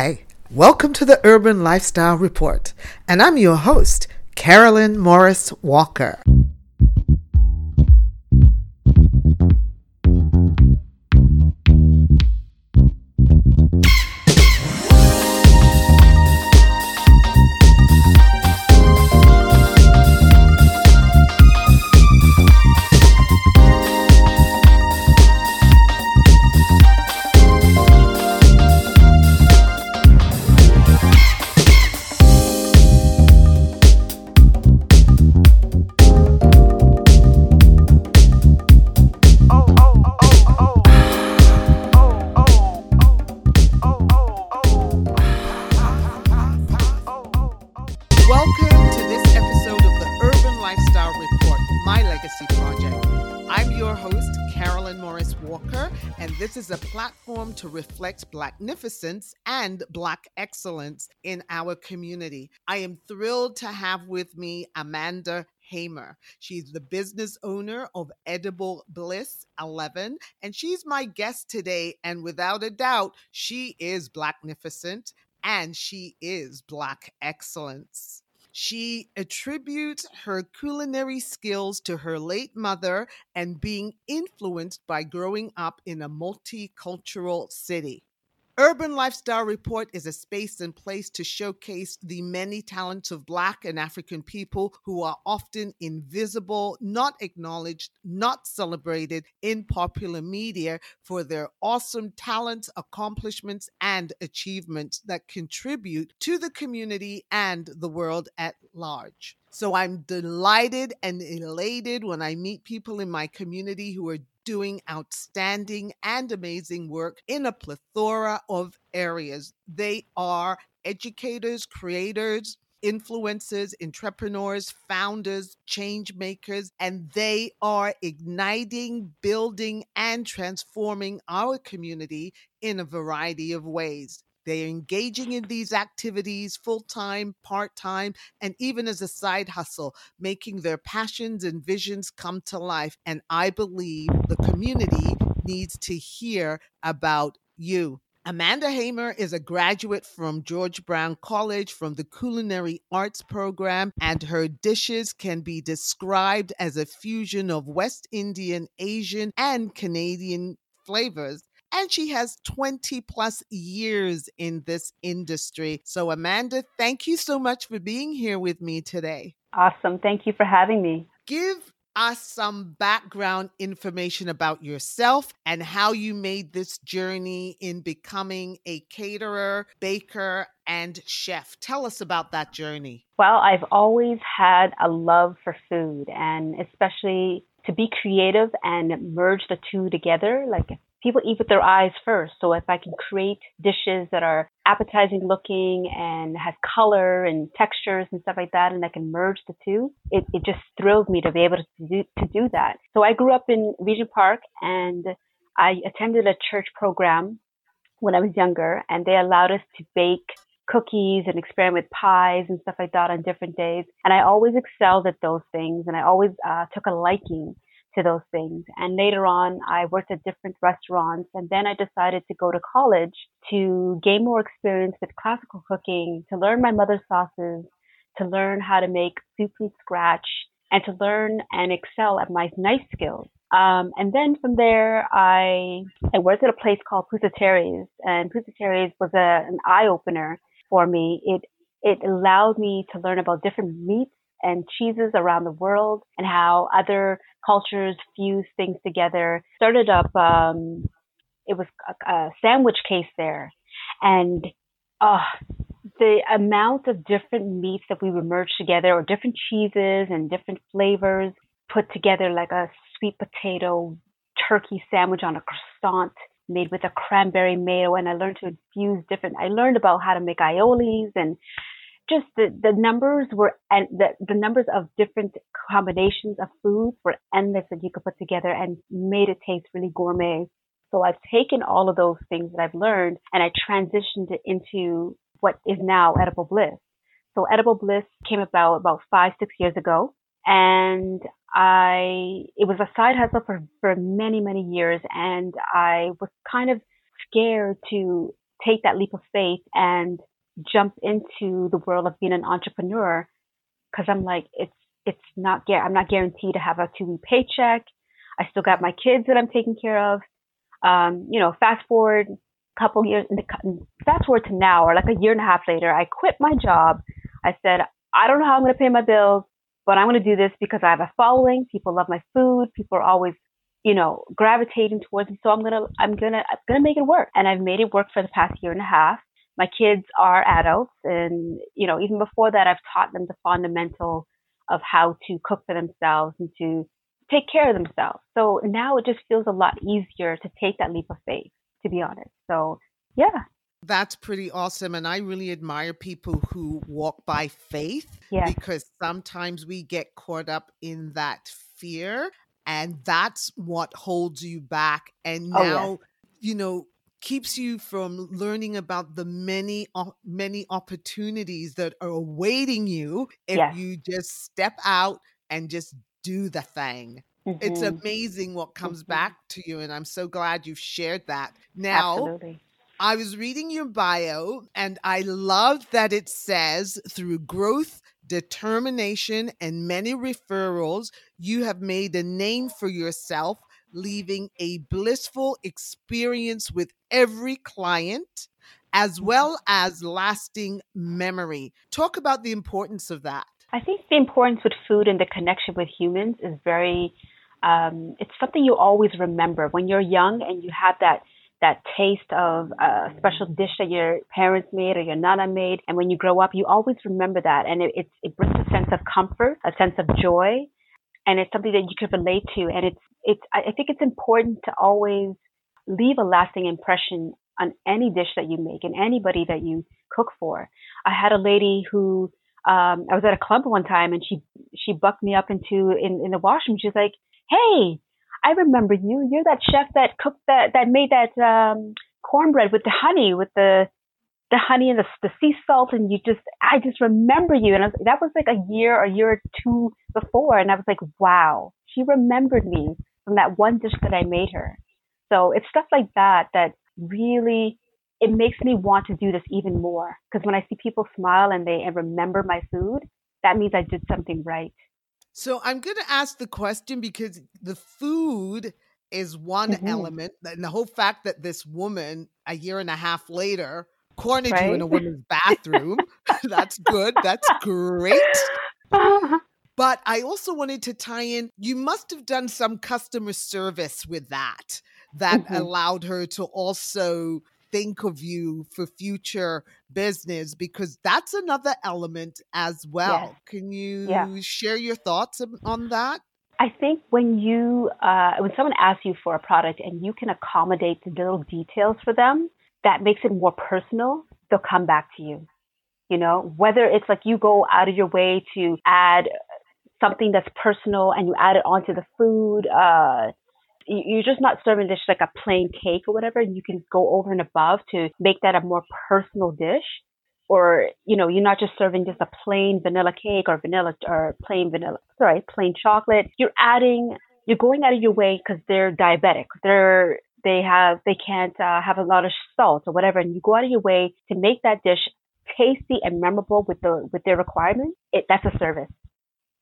Hi, welcome to the Urban Lifestyle Report, and I'm your host, Carolyn Morris Walker. To reflect Blacknificence and Black excellence in our community. I am thrilled to have with me Amanda Hamer. She's the business owner of Edible Bliss 11, and she's my guest today. And without a doubt, she is Blacknificent and she is Black excellence. She attributes her culinary skills to her late mother and being influenced by growing up in a multicultural city. Urban Lifestyle Report is a space and place to showcase the many talents of Black and African people who are often invisible, not acknowledged, not celebrated in popular media for their awesome talents, accomplishments, and achievements that contribute to the community and the world at large. So I'm delighted and elated when I meet people in my community who are doing outstanding and amazing work in a plethora of areas. They are educators, creators, influencers, entrepreneurs, founders, change makers, and they are igniting, building, and transforming our community in a variety of ways. They are engaging in these activities full time, part time, and even as a side hustle, making their passions and visions come to life. And I believe the community needs to hear about you. Amanda Hamer is a graduate from George Brown College from the Culinary Arts Program, and her dishes can be described as a fusion of West Indian, Asian, and Canadian flavors and she has 20 plus years in this industry. So, Amanda, thank you so much for being here with me today. Awesome. Thank you for having me. Give us some background information about yourself and how you made this journey in becoming a caterer, baker, and chef. Tell us about that journey. Well, I've always had a love for food and especially to be creative and merge the two together. Like people eat with their eyes first. So if I can create dishes that are appetizing looking and has color and textures and stuff like that, and I can merge the two, it, it just thrilled me to be able to do, to do that. So I grew up in Regent Park and I attended a church program when I was younger and they allowed us to bake cookies and experiment with pies and stuff like that on different days. And I always excelled at those things and I always uh, took a liking to those things. And later on, I worked at different restaurants. And then I decided to go to college to gain more experience with classical cooking, to learn my mother's sauces, to learn how to make soup from scratch, and to learn and excel at my knife skills. Um, and then from there, I, I worked at a place called Pusateri's, and Pusateri's was a, an eye opener for me. It it allowed me to learn about different meats and cheeses around the world and how other cultures fuse things together. Started up, um, it was a, a sandwich case there. And uh, the amount of different meats that we would merge together or different cheeses and different flavors put together like a sweet potato turkey sandwich on a croissant made with a cranberry mayo and I learned to infuse different I learned about how to make aiolis and just the, the numbers were and the, the numbers of different combinations of foods were endless that you could put together and made it taste really gourmet. So I've taken all of those things that I've learned and I transitioned it into what is now Edible Bliss. So Edible Bliss came about about five, six years ago. And I, it was a side hustle for, for many, many years. And I was kind of scared to take that leap of faith and jump into the world of being an entrepreneur because I'm like, it's it's not I'm not guaranteed to have a two week paycheck. I still got my kids that I'm taking care of. Um, you know, fast forward a couple years, fast forward to now, or like a year and a half later, I quit my job. I said, I don't know how I'm going to pay my bills, but I'm going to do this because I have a following. People love my food. People are always, you know, gravitating towards me. So I'm gonna, I'm gonna, I'm gonna make it work. And I've made it work for the past year and a half. My kids are adults, and you know, even before that, I've taught them the fundamental of how to cook for themselves and to take care of themselves. So now it just feels a lot easier to take that leap of faith, to be honest. So yeah. That's pretty awesome. And I really admire people who walk by faith yes. because sometimes we get caught up in that fear and that's what holds you back. And now, oh, yes. you know, keeps you from learning about the many many opportunities that are awaiting you if yes. you just step out and just do the thing. Mm-hmm. It's amazing what comes mm-hmm. back to you, and I'm so glad you've shared that. Now, Absolutely. I was reading your bio, and I love that it says through growth, determination, and many referrals, you have made a name for yourself, leaving a blissful experience with every client as mm-hmm. well as lasting memory. Talk about the importance of that. I think the importance with food and the connection with humans is very, um, it's something you always remember. When you're young and you have that that taste of a special dish that your parents made or your nana made, and when you grow up, you always remember that, and it, it, it brings a sense of comfort, a sense of joy, and it's something that you can relate to. And it's it's I think it's important to always leave a lasting impression on any dish that you make and anybody that you cook for. I had a lady who um, I was at a club one time and she she bucked me up into in, in the washroom. She's like, "Hey, I remember you. You're that chef that cooked that that made that um, cornbread with the honey, with the the honey and the, the sea salt, and you just I just remember you." And was, that was like a year, a year or two before, and I was like, "Wow, she remembered me from that one dish that I made her." So it's stuff like that that really it makes me want to do this even more because when I see people smile and they and remember my food, that means I did something right. So I'm going to ask the question because the food is one mm-hmm. element, and the whole fact that this woman a year and a half later cornered right? you in a woman's bathroom, that's good. That's great. But I also wanted to tie in, you must have done some customer service with that that mm-hmm. allowed her to also think of you for future business because that's another element as well. Yes. Can you yeah. share your thoughts on that? I think when you uh, when someone asks you for a product and you can accommodate the little details for them, that makes it more personal. They'll come back to you. You know, whether it's like you go out of your way to add something that's personal and you add it onto the food. Uh, you're just not serving dish like a plain cake or whatever. You can go over and above to make that a more personal dish. Or, you know, you're not just serving just a plain vanilla cake or vanilla or plain vanilla, sorry, plain chocolate. You're adding, you're going out of your way because they're diabetic. They're, they have, they can't uh, have a lot of salt or whatever. And you go out of your way to make that dish tasty and memorable with the, with their requirements. It, that's a service.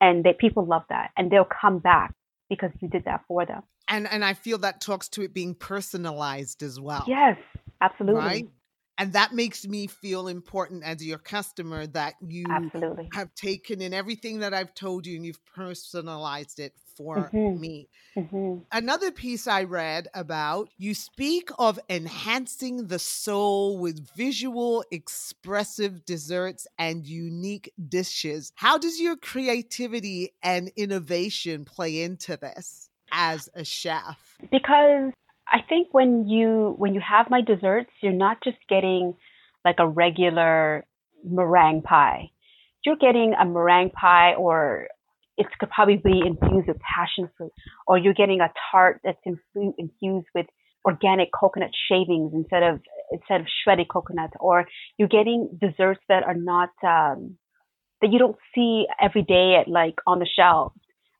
And they, people love that and they'll come back because you did that for them. And and I feel that talks to it being personalized as well. Yes, absolutely. Right? And that makes me feel important as your customer that you absolutely. have taken in everything that I've told you and you've personalized it for mm-hmm. me. Mm-hmm. Another piece I read about you speak of enhancing the soul with visual, expressive desserts and unique dishes. How does your creativity and innovation play into this? as a chef? Because I think when you when you have my desserts, you're not just getting like a regular meringue pie. You're getting a meringue pie or it could probably be infused with passion fruit, or you're getting a tart that's infused with organic coconut shavings instead of instead of shredded coconut, or you're getting desserts that are not um, that you don't see every day at like on the shelf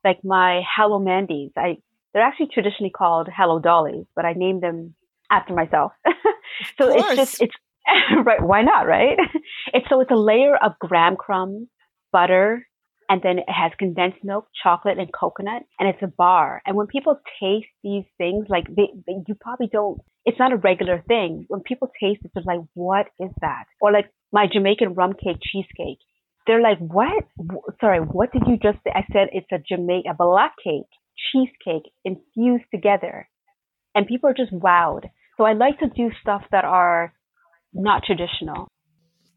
like my Hello Mandy's. I they're actually traditionally called Hello Dollies, but I named them after myself. so it's just it's right? Why not? Right? It's so it's a layer of graham crumbs, butter, and then it has condensed milk, chocolate, and coconut, and it's a bar. And when people taste these things, like they, they, you probably don't, it's not a regular thing. When people taste it, they're like, "What is that?" Or like my Jamaican rum cake cheesecake. They're like, "What? Sorry, what did you just say?" I said it's a Jamaica black cake cheesecake infused together, and people are just wowed. So I like to do stuff that are not traditional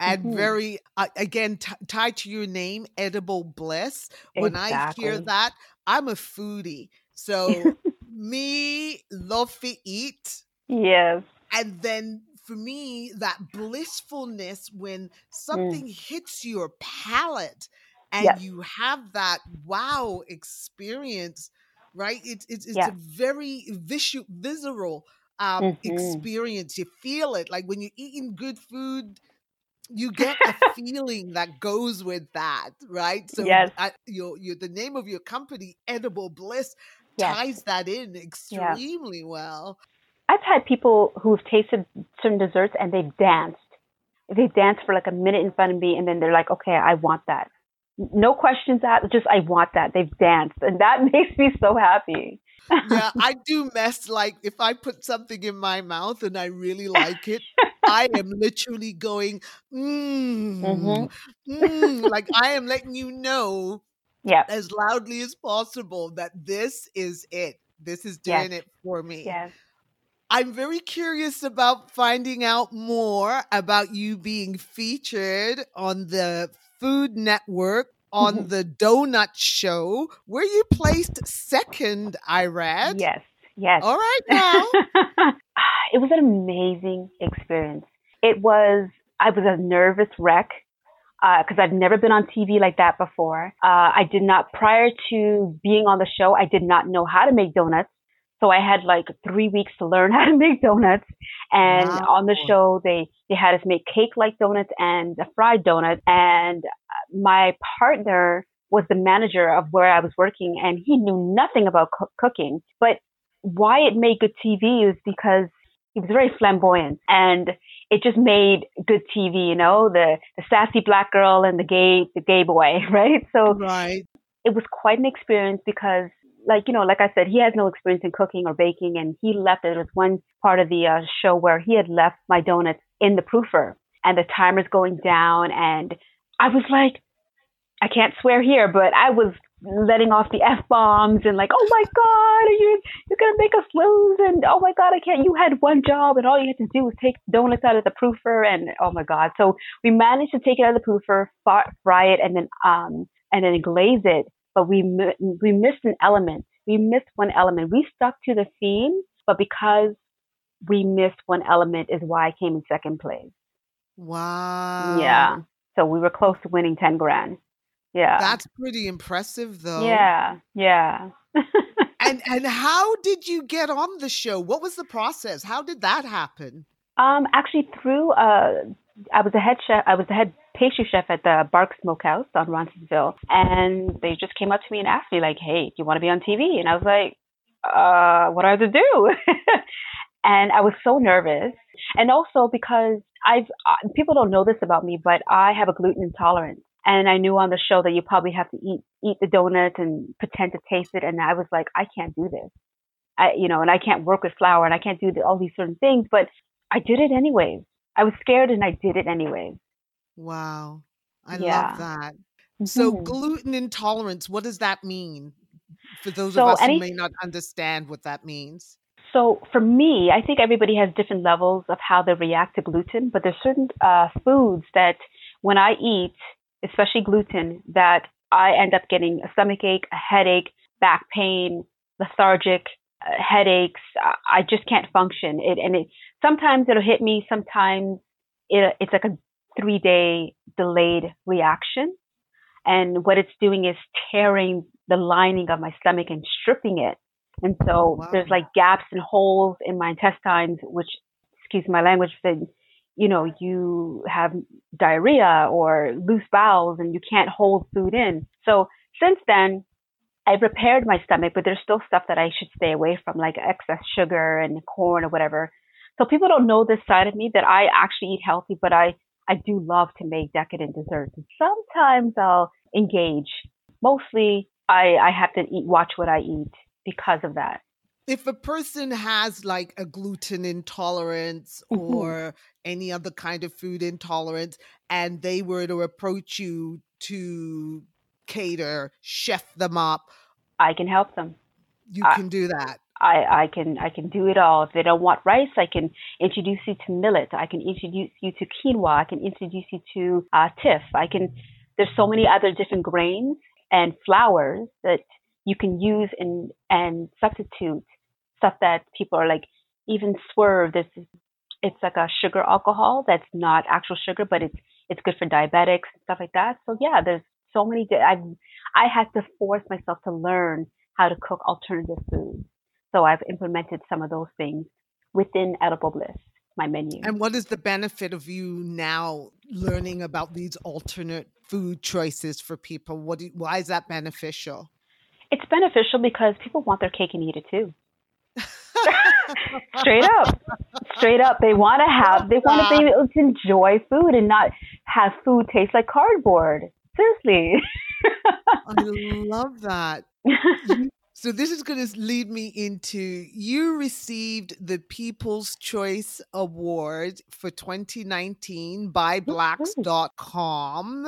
and mm-hmm. very uh, again t- tied to your name edible bliss when exactly. i hear that i'm a foodie so me love to eat yes and then for me that blissfulness when mm. something mm. hits your palate and yes. you have that wow experience right it's it's, it's yes. a very visual visceral um, mm-hmm. experience you feel it like when you're eating good food you get a feeling that goes with that, right? So yes. I, your, your the name of your company, Edible Bliss, yes. ties that in extremely yeah. well. I've had people who've tasted certain desserts and they've danced. They danced for like a minute in front of me and then they're like, okay, I want that. No questions asked, just I want that. They've danced. And that makes me so happy. yeah, I do mess like if I put something in my mouth and I really like it, I am literally going, mm, mm-hmm. mm, like I am letting you know yeah. as loudly as possible that this is it. This is doing yes. it for me. Yes. I'm very curious about finding out more about you being featured on the Food Network on mm-hmm. the Donut Show, where you placed second, I read. Yes, yes. All right now. it was an amazing experience. It was, I was a nervous wreck because uh, I've never been on TV like that before. Uh, I did not, prior to being on the show, I did not know how to make donuts. So I had like three weeks to learn how to make donuts. And wow. on the show, they, they had us make cake like donuts and a fried donut. And uh, my partner was the manager of where I was working and he knew nothing about co- cooking. But why it made good TV is because he was very flamboyant and it just made good TV, you know, the, the sassy black girl and the gay, the gay boy, right? So right. it was quite an experience because like, you know, like I said, he has no experience in cooking or baking and he left, there was one part of the uh, show where he had left my donuts in the proofer and the timer's going down and I was like, I can't swear here, but I was letting off the f bombs and like, oh my god, you you're gonna make us lose? And oh my god, I can't. You had one job, and all you had to do was take donuts out of the proofer, and oh my god. So we managed to take it out of the proofer, fry it, and then um and then glaze it. But we we missed an element. We missed one element. We stuck to the theme, but because we missed one element, is why I came in second place. Wow. Yeah. So we were close to winning 10 grand. Yeah. That's pretty impressive though. Yeah. Yeah. and and how did you get on the show? What was the process? How did that happen? Um actually through uh I was a head chef I was the head pastry chef at the Barque Smokehouse on Roncesvalles and they just came up to me and asked me like, "Hey, do you want to be on TV?" And I was like, "Uh, what do I have to do?" and I was so nervous. And also because I've uh, people don't know this about me, but I have a gluten intolerance. And I knew on the show that you probably have to eat eat the donut and pretend to taste it. And I was like, I can't do this. I, you know, and I can't work with flour and I can't do all these certain things. But I did it anyways. I was scared and I did it anyways. Wow, I yeah. love that. So mm-hmm. gluten intolerance, what does that mean? For those so of us any, who may not understand what that means. So for me, I think everybody has different levels of how they react to gluten, but there's certain uh, foods that when I eat, especially gluten, that I end up getting a stomach ache, a headache, back pain, lethargic, uh, headaches. I just can't function. It and it sometimes it'll hit me. Sometimes it, it's like a three day delayed reaction, and what it's doing is tearing the lining of my stomach and stripping it and so wow. there's like gaps and holes in my intestines, which, excuse my language, that, you know, you have diarrhea or loose bowels and you can't hold food in. So since then, I've repaired my stomach, but there's still stuff that I should stay away from, like excess sugar and corn or whatever. So people don't know this side of me that I actually eat healthy, but I, I do love to make decadent desserts. And sometimes I'll engage. Mostly I, I have to eat, watch what I eat because of that. If a person has like a gluten intolerance mm-hmm. or any other kind of food intolerance, and they were to approach you to cater, chef them up, I can help them. You I, can do that. I, I can I can do it all. If they don't want rice, I can introduce you to millet. I can introduce you to quinoa. I can introduce you to uh, teff. I can. There's so many other different grains and flours that you can use and and substitute stuff that people are like even swerve. This it's like a sugar alcohol that's not actual sugar, but it's it's good for diabetics and stuff like that. So yeah, there's so many. I I had to force myself to learn how to cook alternative foods. So I've implemented some of those things within Edible Bliss, my menu. And what is the benefit of you now learning about these alternate food choices for people? What do, why is that beneficial? It's beneficial because people want their cake and eat it too. Straight up. Straight up. They want to have, they want to be able to enjoy food and not have food taste like cardboard. Seriously. Oh, I love that. so this is going to lead me into you received the People's Choice Award for 2019 by blacks.com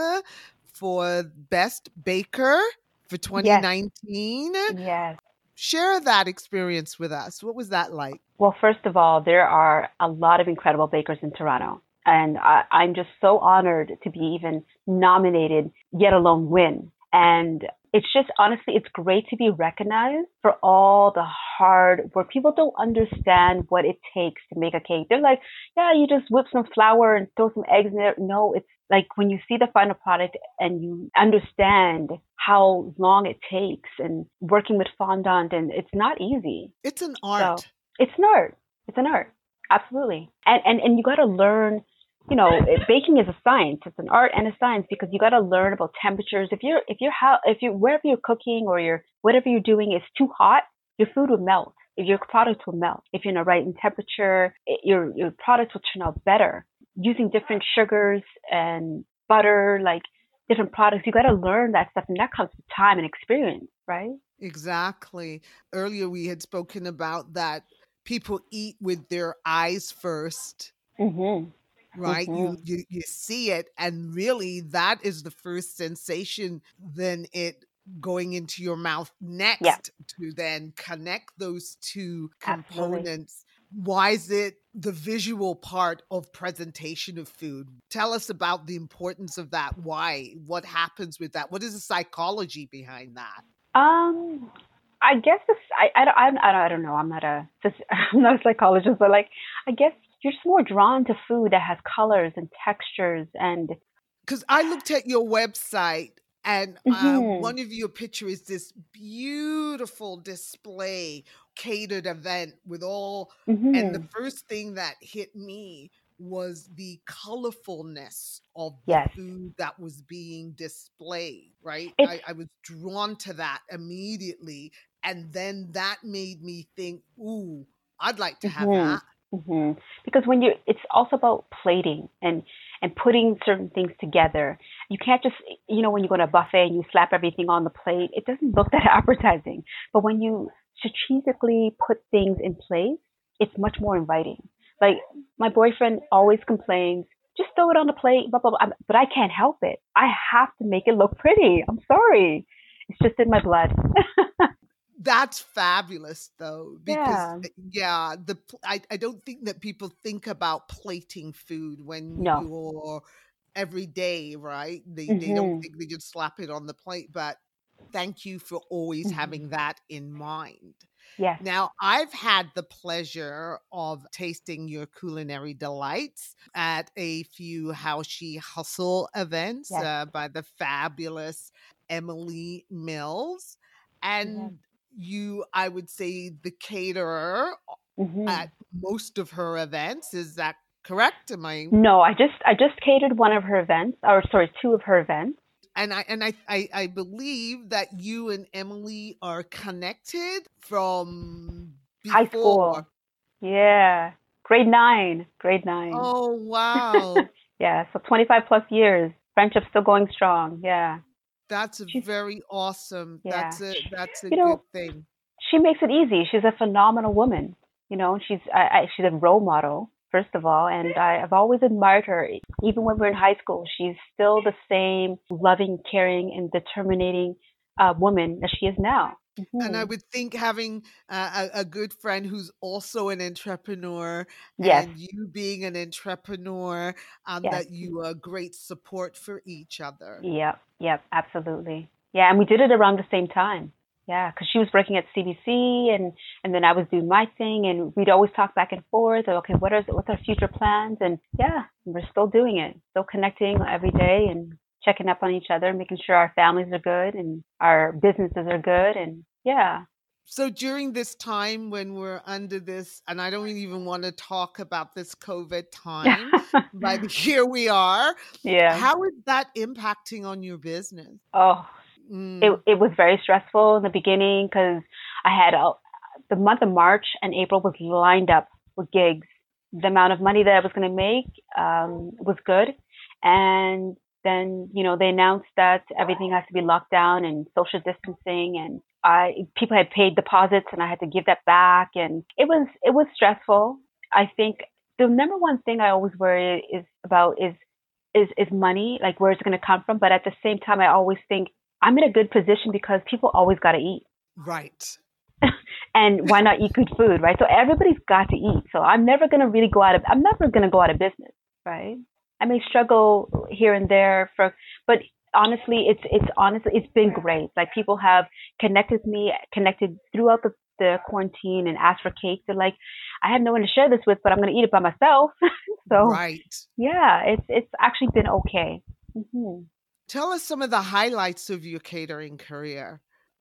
for best baker for 2019. Yes. yes. Share that experience with us. What was that like? Well, first of all, there are a lot of incredible bakers in Toronto. And I, I'm just so honored to be even nominated, yet alone win. And it's just honestly, it's great to be recognized for all the hard work. People don't understand what it takes to make a cake. They're like, yeah, you just whip some flour and throw some eggs in there. No, it's like when you see the final product and you understand how long it takes and working with fondant and it's not easy. It's an art. So, it's an art. It's an art. Absolutely. And and, and you gotta learn you know, baking is a science. It's an art and a science because you got to learn about temperatures. If you're, if you're, how, if you, wherever you're cooking or you're, whatever you're doing is too hot, your food will melt. If your product will melt. If you're in the right temperature, it, your your product will turn out better. Using different sugars and butter, like different products, you got to learn that stuff, and that comes with time and experience, right? Exactly. Earlier, we had spoken about that people eat with their eyes 1st mm-hmm right mm-hmm. you, you you see it and really that is the first sensation then it going into your mouth next yeah. to then connect those two components Absolutely. why is it the visual part of presentation of food tell us about the importance of that why what happens with that what is the psychology behind that um I guess I, I, I, I don't know. I'm not a I'm not a psychologist, but like I guess you're just more drawn to food that has colors and textures and because i looked at your website and uh, mm-hmm. one of your pictures is this beautiful display catered event with all mm-hmm. and the mm-hmm. first thing that hit me was the colorfulness of yes. the food that was being displayed right I, I was drawn to that immediately and then that made me think ooh i'd like to have mm-hmm. that Mm-hmm. Because when you, it's also about plating and and putting certain things together. You can't just, you know, when you go to a buffet and you slap everything on the plate, it doesn't look that appetizing. But when you strategically put things in place, it's much more inviting. Like my boyfriend always complains, just throw it on the plate, blah, blah, blah. But I can't help it. I have to make it look pretty. I'm sorry. It's just in my blood. that's fabulous though because yeah, yeah the I, I don't think that people think about plating food when no. you're every day right they, mm-hmm. they don't mm-hmm. think they just slap it on the plate but thank you for always mm-hmm. having that in mind yeah now i've had the pleasure of tasting your culinary delights at a few How She Hustles events yes. uh, by the fabulous emily mills and you, I would say, the caterer mm-hmm. at most of her events. Is that correct? Am I? No, I just I just catered one of her events, or sorry, two of her events. And I and I, I I believe that you and Emily are connected from before. high school. Yeah. grade nine, grade nine. Oh wow. yeah, so 25 plus years. Friendship still going strong. Yeah. That's She's, very awesome. Yeah. That's a that's a you know, good thing. She makes it easy. She's a phenomenal woman. You know, she's I, I, she's a role model first of all, and I, I've always admired her. Even when we we're in high school, she's still the same loving, caring, and determining uh, woman as she is now. Mm-hmm. And I mm-hmm. would think having a, a, good friend who's also an entrepreneur, yes. and you being an entrepreneur, um, yes. that you are great support for each other. Yep, yep, absolutely. Yeah, and we did it around the same time. Yeah, because she was working at CBC, and and then I was doing my thing, and we'd always talk back and forth. Okay, what are what's our future plans? And yeah, we're still doing it, still connecting every day, and checking up on each other, making sure our families are good and our businesses are good. And yeah. So during this time when we're under this, and I don't even want to talk about this COVID time, but here we are. Yeah. How is that impacting on your business? Oh, mm. it, it was very stressful in the beginning because I had a, the month of March and April was lined up with gigs. The amount of money that I was going to make um, was good. And then you know they announced that everything has to be locked down and social distancing and i people had paid deposits and i had to give that back. And it was it was stressful. I think the number one thing i always worry is about is is is money like where it's going to come from? But at the same time i always think i'm in a good position because people always got to eat. Right. And why not eat good food right? So everybody's got to eat. So i'm never going to really go out of i'm never going to go out of business right I may struggle here and there for, but honestly, it's it's honestly it's been great. Like people have connected with me, connected throughout the the quarantine and asked for cake. They're like, I have no one to share this with, but I'm going to eat it by myself. so right, yeah, it's it's actually been okay. Mm-hmm. Tell us some of the highlights of your catering career.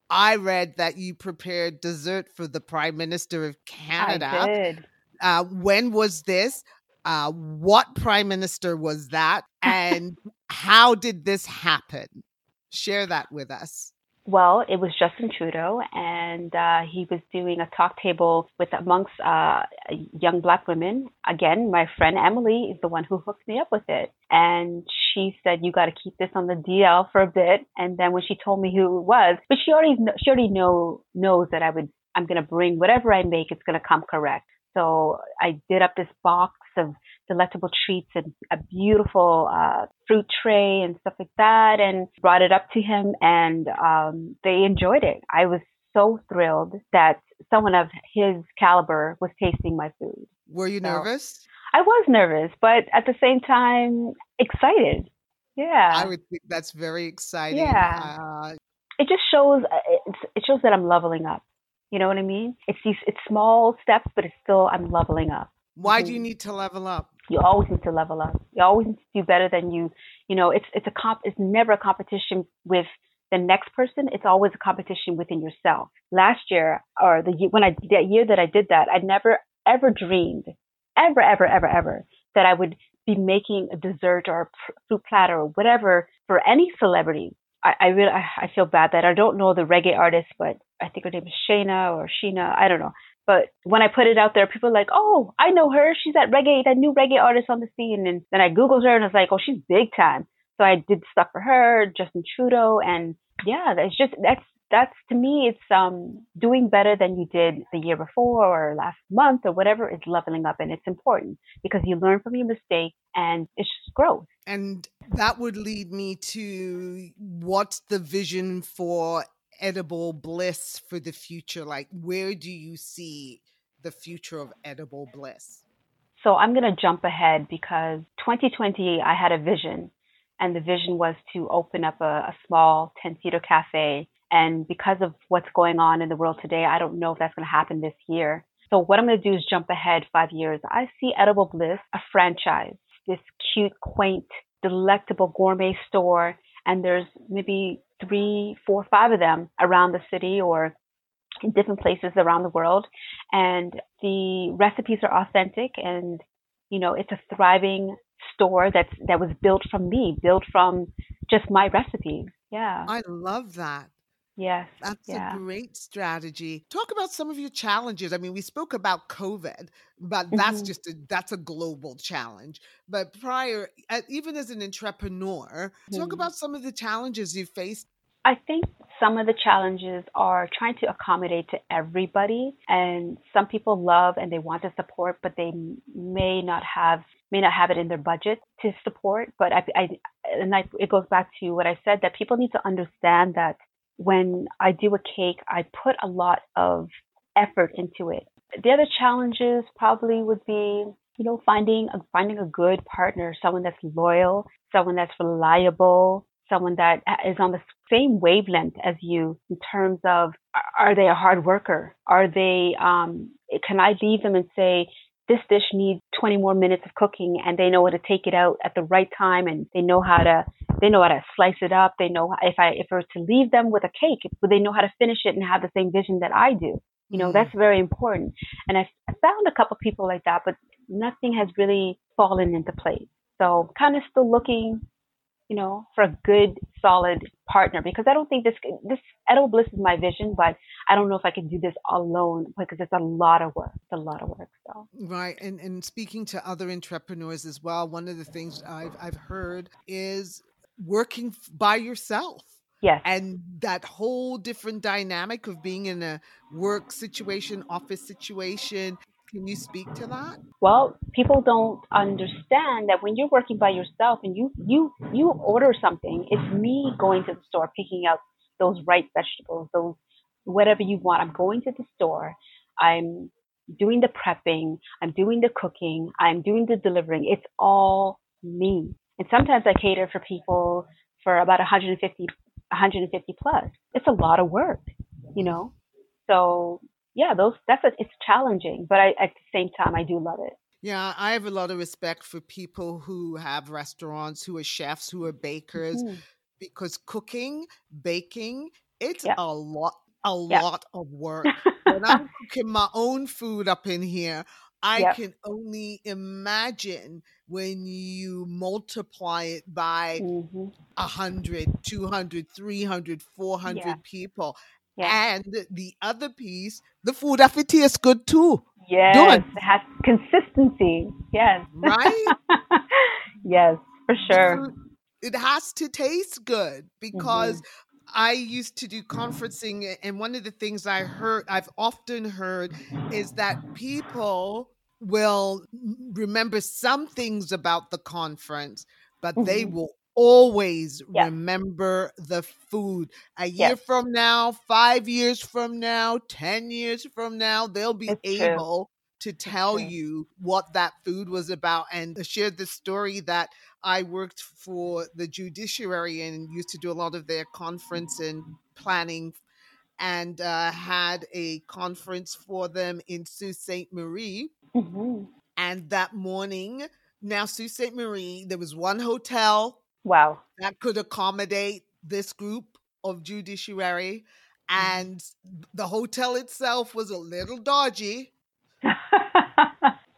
I read that you prepared dessert for the Prime Minister of Canada. I did. Uh, when was this? Uh, what prime minister was that? And how did this happen? Share that with us. Well, it was Justin Trudeau, and uh, he was doing a talk table with amongst uh, young Black women. Again, my friend Emily is the one who hooked me up with it, and she said you got to keep this on the DL for a bit. And then when she told me who it was, but she already she already know knows that I would I'm gonna bring whatever I make, it's gonna come correct. So I did up this box of delectable treats and a beautiful uh, fruit tray and stuff like that, and brought it up to him, and um, they enjoyed it. I was so thrilled that someone of his caliber was tasting my food. Were you so nervous? I was nervous, but at the same time, excited. Yeah, I would think that's very exciting. Yeah, uh, it just shows uh, it shows that I'm leveling up. You know what I mean? It's these it's small steps, but it's still I'm leveling up. Why mm-hmm. do you need to level up? You always need to level up. You always need to do better than you. You know, it's it's a comp. It's never a competition with the next person. It's always a competition within yourself. Last year, or the year when I that year that I did that, I never ever dreamed, ever ever ever ever that I would be making a dessert or a fruit platter or whatever for any celebrity. I, I really I, I feel bad that I don't know the reggae artist, but I think her name is Shayna or Sheena. I don't know. But when I put it out there, people are like, "Oh, I know her. She's that reggae, that new reggae artist on the scene." And then I googled her and I was like, "Oh, she's big time." So I did stuff for her, Justin Trudeau, and yeah, that's just that's that's to me, it's um doing better than you did the year before or last month or whatever is leveling up, and it's important because you learn from your mistake and it's just growth. And that would lead me to what's the vision for edible bliss for the future? Like, where do you see the future of edible bliss? So, I'm going to jump ahead because 2020, I had a vision, and the vision was to open up a, a small 10 seater cafe. And because of what's going on in the world today, I don't know if that's going to happen this year. So, what I'm going to do is jump ahead five years. I see Edible Bliss, a franchise, this cute, quaint, delectable gourmet store and there's maybe three, four, five of them around the city or in different places around the world. And the recipes are authentic and, you know, it's a thriving store that's that was built from me, built from just my recipes. Yeah. I love that. Yes. That's Yeah. a great strategy. Talk about some of your challenges. I mean, we spoke about COVID, but that's hmm just a that's a global challenge. But prior, even as an entrepreneur, talk hmm about some of the challenges you faced. I think some of the challenges are trying to accommodate to everybody, and some people love and they want to support, but they may not have may not have it in their budget to support. But I, I and I, it goes back to what I said that people need to understand that when I do a cake, I put a lot of effort into it. The other challenges probably would be, you know, finding a, finding a good partner, someone that's loyal, someone that's reliable, someone that is on the same wavelength as you in terms of are they a hard worker? Are they um can I leave them and say this dish needs 20 more minutes of cooking and they know how to take it out at the right time and they know how to they know how to slice it up. They know if i if I were to leave them with a cake would they know how to finish it and have the same vision that i do? You know Mm, that's very important. And i, I found a couple people like that but nothing has really fallen into place. So kind of still looking you know, for a good, solid partner because I don't think this this edible bliss is my vision, but I don't know if I can do this alone because it's a lot of work. It's a lot of work. So right. And and speaking to other entrepreneurs as well, one of the things I've I've heard is working by yourself. yes, And that whole different dynamic of being in a work situation, office situation. Can you speak to that? well, people don't understand that when you're working by yourself and you you you order something, it's me going to the store picking out those right vegetables, those whatever you want. I'm going to the store. I'm doing the prepping. I'm doing the cooking. I'm doing the delivering. It's all me. And sometimes I cater for people for about 150, 150 plus. It's a lot of work, you know. So yeah, those that's a, it's challenging, but I at the same time I do love it. Yeah, I have a lot of respect for people who have restaurants, who are chefs, who are bakers, hmm because cooking, baking, it's Yeah, a lot, a yeah, lot of work. When I'm cooking my own food up in here, I yep. can only imagine when you multiply it by hmm 100, 200, 300, four Yeah, people. Yeah. And the other piece, the food have to taste good too. Yes, it has consistency. Yes. right? yes, for sure. it has to taste good because I used to do conferencing, and one of the things I heard, I've often heard, is that people will remember some things about the conference, but they hmm will always Yes, remember the food. A yes, year from now, five years from now, 10 years from now, they'll be it's true. able to tell true. you what that food was about and share the story that I worked for the judiciary and used to do a lot of their conference and planning and uh, had a conference for them in Sault Ste. Marie. hmm And that morning, now Sault Ste. Marie, there was one hotel Wow. that could accommodate this group of judiciary, hmm and the hotel itself was a little dodgy,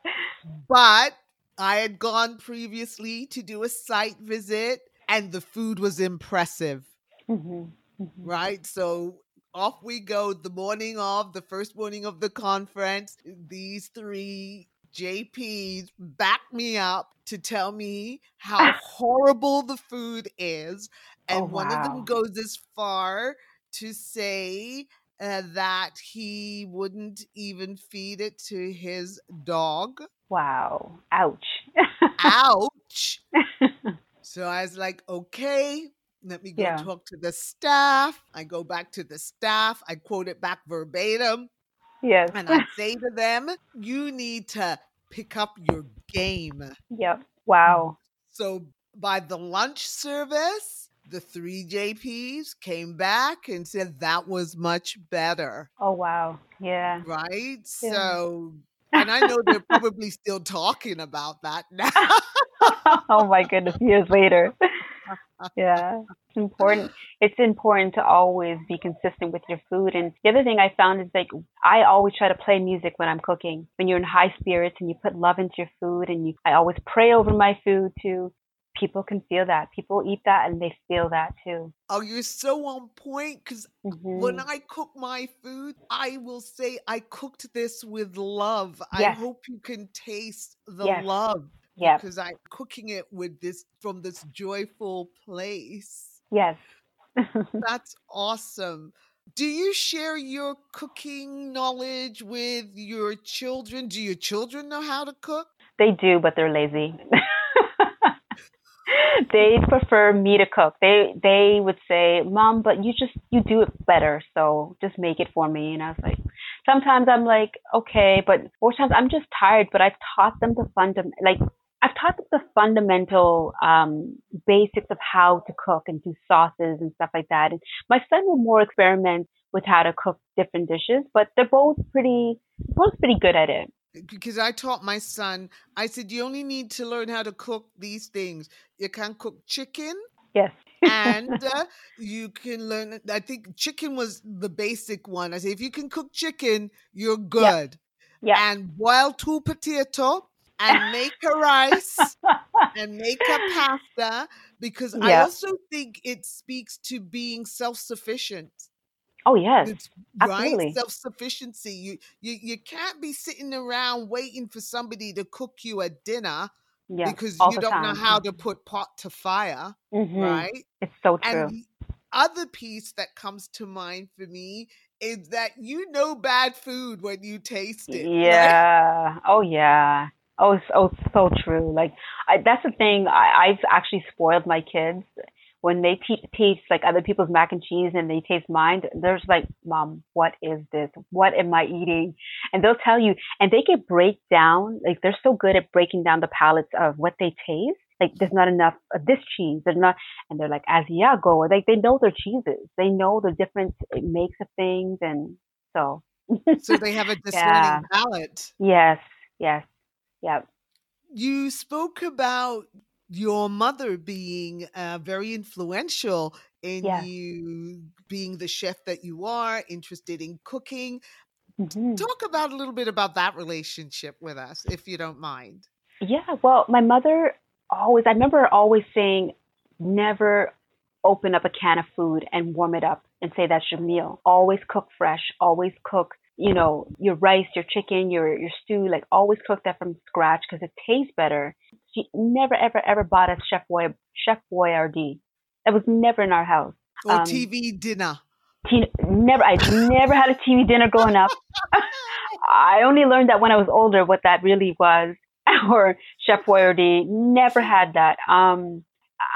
but I had gone previously to do a site visit, and the food was impressive. hmm hmm right? So off we go the morning of the first morning of the conference. These three JPs back me up to tell me how horrible the food is. Oh And one of them goes as far to say uh, that he wouldn't even feed it to his dog. Wow. Ouch. Ouch. So I was like, okay, let me go yeah. talk to the staff. I go back to the staff. I quote it back verbatim. Yes. And I say to them, you need to pick up your game. Yep. Wow. So by the lunch service, the three JPs came back and said that was much better. Oh wow. Yeah. Right. Yeah. So, and I know they're probably still talking about that now. oh my goodness. Years later. Yeah, it's important. It's important to always be consistent with your food. And the other thing I found is like I always try to play music when I'm cooking. When you're in high spirits and you put love into your food, and you, I always pray over my food too. people can feel that. People eat that and they feel that too. Oh, you're so on point because mm-hmm. when I cook my food, I will say I cooked this with love. Yes. I hope you can taste the yes. love. Yeah. Because I'm cooking it with this from this joyful place. Yes. That's awesome. Do you share your cooking knowledge with your children? Do your children know how to cook? They do, but they're lazy. they prefer me to cook. They they would say, "Mom, but you just you do it better, so just make it for me." And I was like, sometimes I'm like, okay, but more times I'm just tired. But I've taught them the fundament, like I've taught them the fundamental um, basics of how to cook and do sauces and stuff like that. And my son will more experiment with how to cook different dishes, but they're both pretty both pretty good at it because I taught my son, I said, you only need to learn how to cook these things. You can cook chicken. Yes. and uh, you can learn, I think chicken was the basic one. I said, if you can cook chicken, you're good. Yeah. yeah. And boil two potato and make a rice and make a pasta because yeah. I also think it speaks to being self sufficient. Oh yes, it's, absolutely. Right, self sufficiency. You you you can't be sitting around waiting for somebody to cook you a dinner because you don't time. know how to put pot to fire. Mm-hmm. Right? It's so true. And the other piece that comes to mind for me is that you know bad food when you taste it. Yeah. Right? Oh yeah. Oh, oh, so true. Like I, that's the thing. I, I've actually spoiled my kids when they te- taste like other people's mac and cheese and they taste mine, they're just like, Mom, what is this? What am I eating? And they'll tell you, and they can break down, like they're so good at breaking down the palates of what they taste. Like there's not enough of this cheese. There's not, and they're like Asiago. Like they know their cheeses. They know the different uh, makes of things, and so. so they have a discerning yeah. palate. Yes. Yes. Yeah. You spoke about your mother being uh, very influential in yeah. you being the chef that you are, interested in cooking. Mm-hmm. Talk about a little bit about that relationship with us, if you don't mind. Yeah, well, my mother always, I remember always saying, never open up a can of food and warm it up and say that's your meal. Always cook fresh, always cook you know, your rice, your chicken, your your stew, like always cook that from scratch because it tastes better. She never ever ever bought a chef boy chef boyardee. That was never in our house. Or um, TV dinner. T- never. I never had a TV dinner growing up. I only learned that when I was older what that really was. or chef boyardee. Never had that. Um,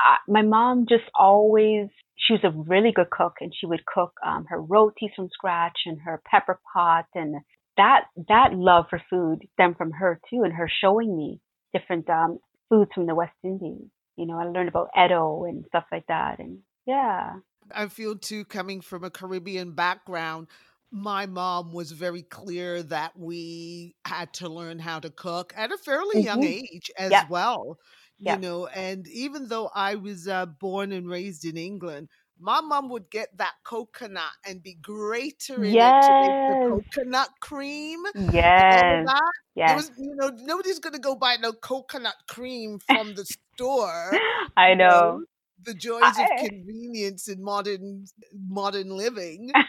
I, my mom just always she was a really good cook and she would cook um, her rotis from scratch and her pepper pot and that that love for food stemmed from her too and her showing me different um, foods from the West Indies. You know, I learned about eddo and stuff like that and yeah. I feel too coming from a Caribbean background my mom was very clear that we had to learn how to cook at a fairly mm-hmm. young age as yeah. well yeah. you know and even though i was uh, born and raised in england my mom would get that coconut and be greater in yes. it to make the coconut cream. Yes. Yes. Was, you know, nobody's gonna go buy no coconut cream from the store. I know. You know. The joys I... of convenience in modern modern living.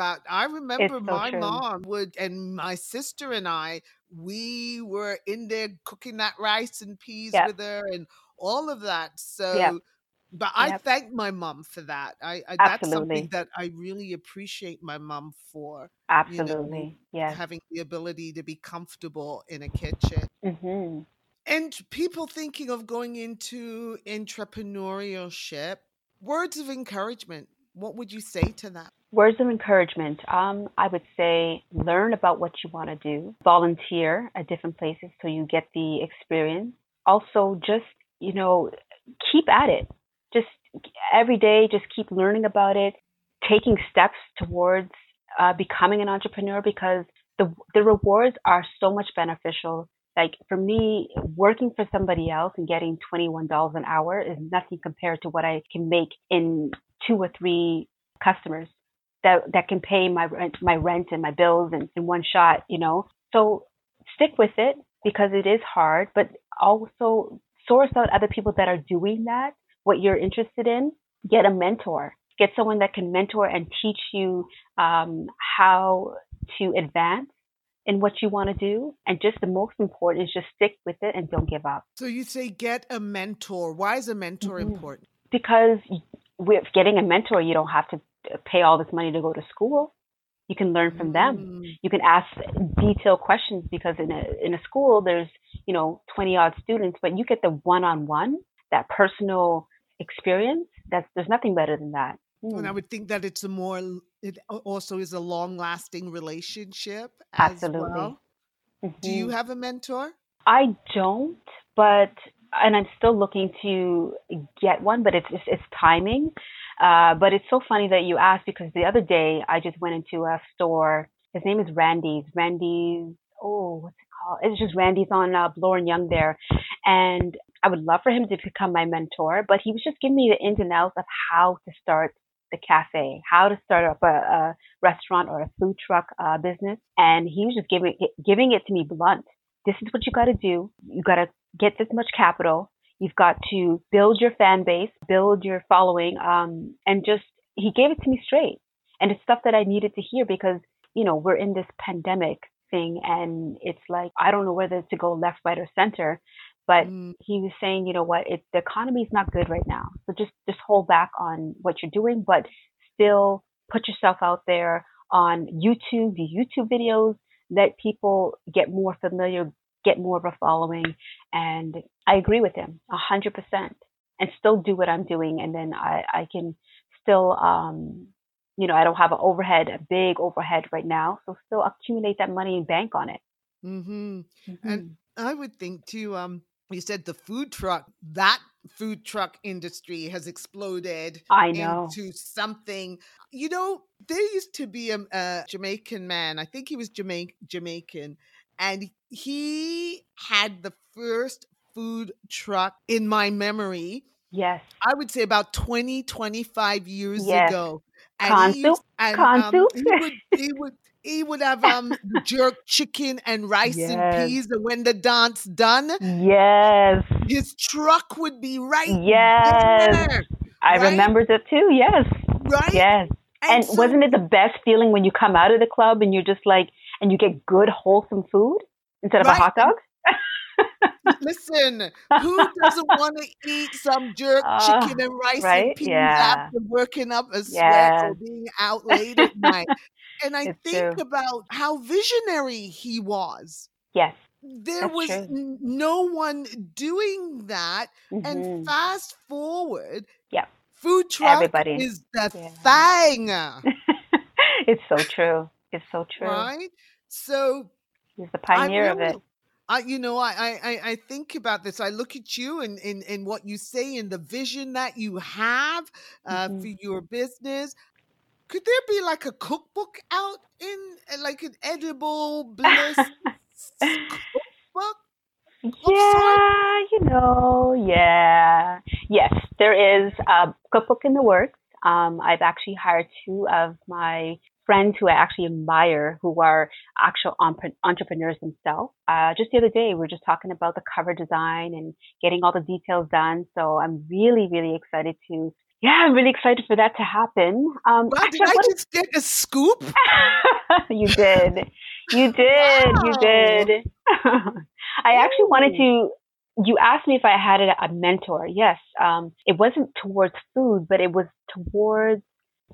but I remember so my true. mom would and my sister and I we were in there cooking that rice and peas yep. with her and all of that. So, yep. but I yep. thank my mom for that. I, I that's something that I really appreciate my mom for. Absolutely, you know, yeah. Having the ability to be comfortable in a kitchen. Mm-hmm. And people thinking of going into entrepreneurship, words of encouragement. What would you say to that? Words of encouragement. Um, I would say learn about what you want to do, volunteer at different places so you get the experience. Also, just, you know, keep at it. Just every day, just keep learning about it, taking steps towards uh, becoming an entrepreneur because the, the rewards are so much beneficial. Like for me, working for somebody else and getting $21 an hour is nothing compared to what I can make in two or three customers that that can pay my rent, my rent and my bills in, in one shot, you know. So stick with it because it is hard, but also source out other people that are doing that, what you're interested in, get a mentor. Get someone that can mentor and teach you um, how to advance in what you want to do. And just the most important is just stick with it and don't give up. So you say get a mentor. Why is a mentor mm-hmm. important? Because with getting a mentor, you don't have to pay all this money to go to school. You can learn from them. Mm. You can ask detailed questions because in a in a school there's you know 20 odd students, but you get the one on one, that personal experience. That's there's nothing better than that. Mm. And I would think that it's a more it also is a long lasting relationship. Absolutely. Well. Mm-hmm. Do you mm-hmm. have a mentor? I don't, but and I'm still looking to get one, but it's it's, it's timing. Uh, but it's so funny that you asked because the other day I just went into a store. His name is Randy's. Randy's. Oh, what's it called? It's just Randy's on uh, and Yonge there, and I would love for him to become my mentor. But he was just giving me the ins and outs of how to start the cafe, how to start up a, a restaurant or a food truck uh, business, and he was just giving giving it to me blunt. This is what you got to do. You got to get this much capital. You've got to build your fan base, build your following, um, and just he gave it to me straight. And it's stuff that I needed to hear because you know we're in this pandemic thing, and it's like I don't know whether to go left, right, or center. But mm. he was saying, you know what, it, the economy is not good right now, so just just hold back on what you're doing, but still put yourself out there on YouTube, do YouTube videos, let people get more familiar, get more of a following. And I agree with him a hundred percent and still do what I'm doing. And then I, I can still, um, you know, I don't have an overhead, a big overhead right now. So still accumulate that money and bank on it. Mm-hmm. Mm-hmm. And I would think too, um, you said the food truck, that food truck industry has exploded I know. into something. You know, there used to be a, a Jamaican man, I think he was Jama- Jamaican, and he had the first food truck in my memory. Yes. I would say about 20, 25 years yes. ago. And, he, used, and um, he, would, he would he would have um jerk chicken and rice yes. and peas and when the dance done yes his truck would be right yes there, i right? remember that too yes right yes and, and so, wasn't it the best feeling when you come out of the club and you're just like and you get good wholesome food instead of right? a hot dog Listen, who doesn't want to eat some jerk uh, chicken and rice right? and peas yeah. after working up a sweat yes. or being out late at night? And I it's think true. about how visionary he was. Yes. There was no one doing that. Mm-hmm. And fast forward, yeah. food truck Everybody. is the yeah. thing. it's so true. It's so true. Right? So he's the pioneer really, of it. I, you know, I, I, I think about this. I look at you and, and, and what you say and the vision that you have uh, mm-hmm. for your business. Could there be like a cookbook out in uh, like an edible bliss cookbook? Yeah, you know, yeah. Yes, there is a cookbook in the works. Um, I've actually hired two of my friends who I actually admire who are actual entrepreneurs themselves. Uh, just the other day, we were just talking about the cover design and getting all the details done. So I'm really, really excited to. Yeah, I'm really excited for that to happen. Um, well, actually, did I just get a scoop? you did. You did. Wow. You did. I actually wanted to you asked me if I had a, a mentor. Yes, um, it wasn't towards food, but it was towards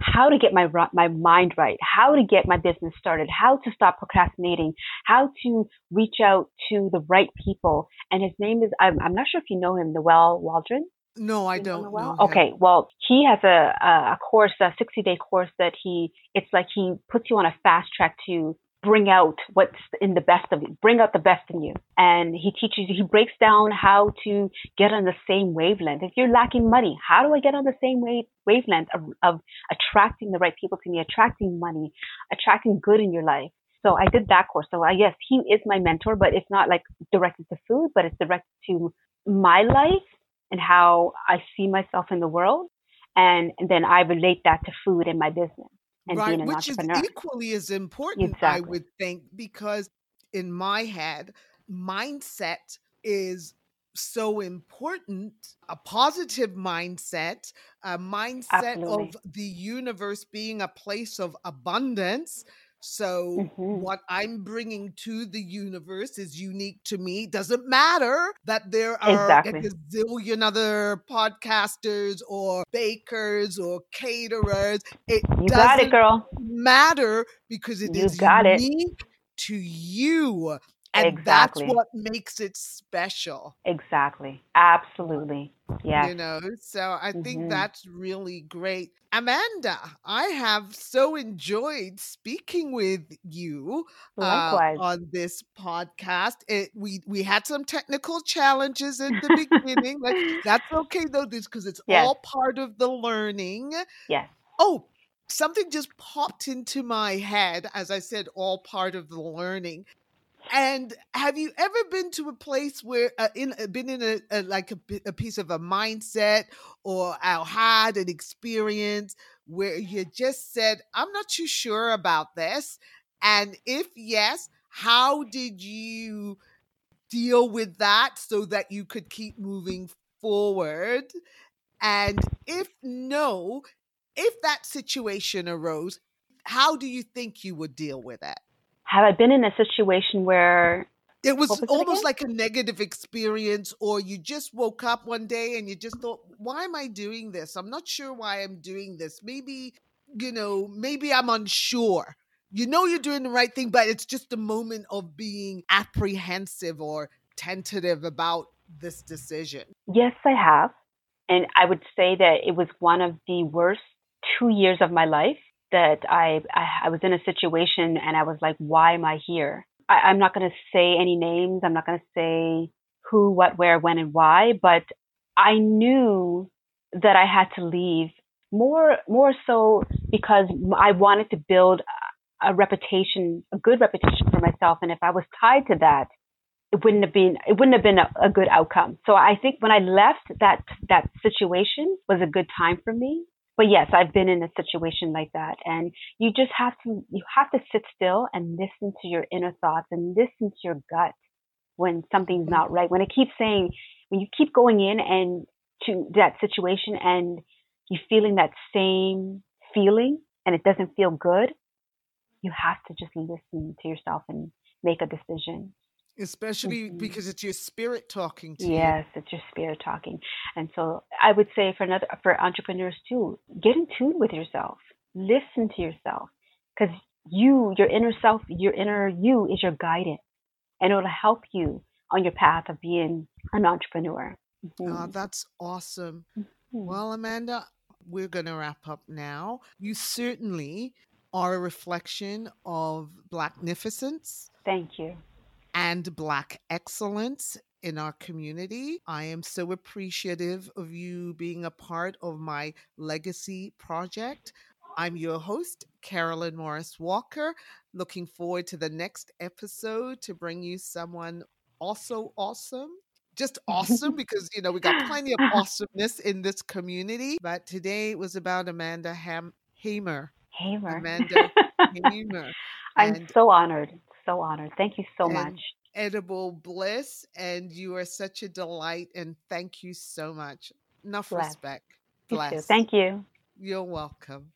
how to get my my mind right, how to get my business started, how to stop procrastinating, how to reach out to the right people. And his name is I'm, I'm not sure if you know him, Noel Waldron. No, I don't. Know okay, well, he has a, a course, a 60 day course that he, it's like he puts you on a fast track to bring out what's in the best of you, bring out the best in you. And he teaches, he breaks down how to get on the same wavelength. If you're lacking money, how do I get on the same wave, wavelength of, of attracting the right people to me, attracting money, attracting good in your life? So I did that course. So I yes, he is my mentor, but it's not like directed to food, but it's directed to my life and how I see myself in the world. And, and then I relate that to food in my business and right, being an which entrepreneur. is equally as important, exactly. I would think, because in my head, mindset is so important a positive mindset, a mindset Absolutely. of the universe being a place of abundance. So, hmm what I'm bringing to the universe is unique to me. Doesn't matter that there are a Exactly. gazillion other podcasters or bakers or caterers. It You got it, doesn't girl. matter because it You is got it. unique to you. And that's Exactly. what makes it special, Exactly. Absolutely. Yeah. you know? So I think hmm that's really great. Amanda, I have so enjoyed speaking with you uh, on this podcast. It, we we had some technical challenges in the beginning, but that's okay though, because it's Yes. all part of the learning. Yes. Oh, something just popped into my head. As I said, all part of the learning. And have you ever been to a place where uh, in uh, been in a, a like a, a piece of a mindset or had an experience where you just said, "I'm not too sure about this," and if yes, how did you deal with that so that you could keep moving forward? And if no, if that situation arose, how do you think you would deal with it? Have I been in a situation where It was was almost again? like a negative experience, or you just woke up one day and you just thought, why am I doing this? I'm not sure why I'm doing this. Maybe, you know, maybe I'm unsure. You know, you're doing the right thing, but it's just a moment of being apprehensive or tentative about this decision. Yes, I have. And I would say that it was one of the worst two years of my life that I, I, I was in a situation and I was like, why am I here? I, I'm not going to say any names. I'm not going to say who, what, where, when, and why, but I knew that I had to leave more, more so because I wanted to build a reputation, a good reputation for myself. And if I was tied to that, it wouldn't have been it wouldn't have been a, a good outcome. So I think when I left that that situation was a good time for me. But yes, I've been in a situation like that and you just have to you have to sit still and listen to your inner thoughts and listen to your gut when something's not right. When it keeps saying when you keep going in and to that situation and you're feeling that same feeling and it doesn't feel good, you have to just listen to yourself and make a decision. Especially hmm because it's your spirit talking to you. Yes, it's your spirit talking. And so I would say for another for entrepreneurs too, get in tune with yourself. Listen to yourself. Because you, your inner self, your inner you is your guidance. And it'll help you on your path of being an entrepreneur. Uh, hmm that's awesome. hmm Well, Amanda, we're going to wrap up now. You certainly are a reflection of Blacknificence Thank you. And Black excellence in our community. I am so appreciative of you being a part of my legacy project. I'm your host, Carolyn Morris Walker. Looking forward to the next episode to bring you someone also awesome. Just awesome because, you know, we got plenty of awesomeness in this community. But today was about Amanda Ham- Hamer. Hamer. Amanda Hamer. I'm And so honored. So honored. Thank you so much. edible bliss and you are such a delight and thank you so much enough Bless. respect You bless Thank you. you're welcome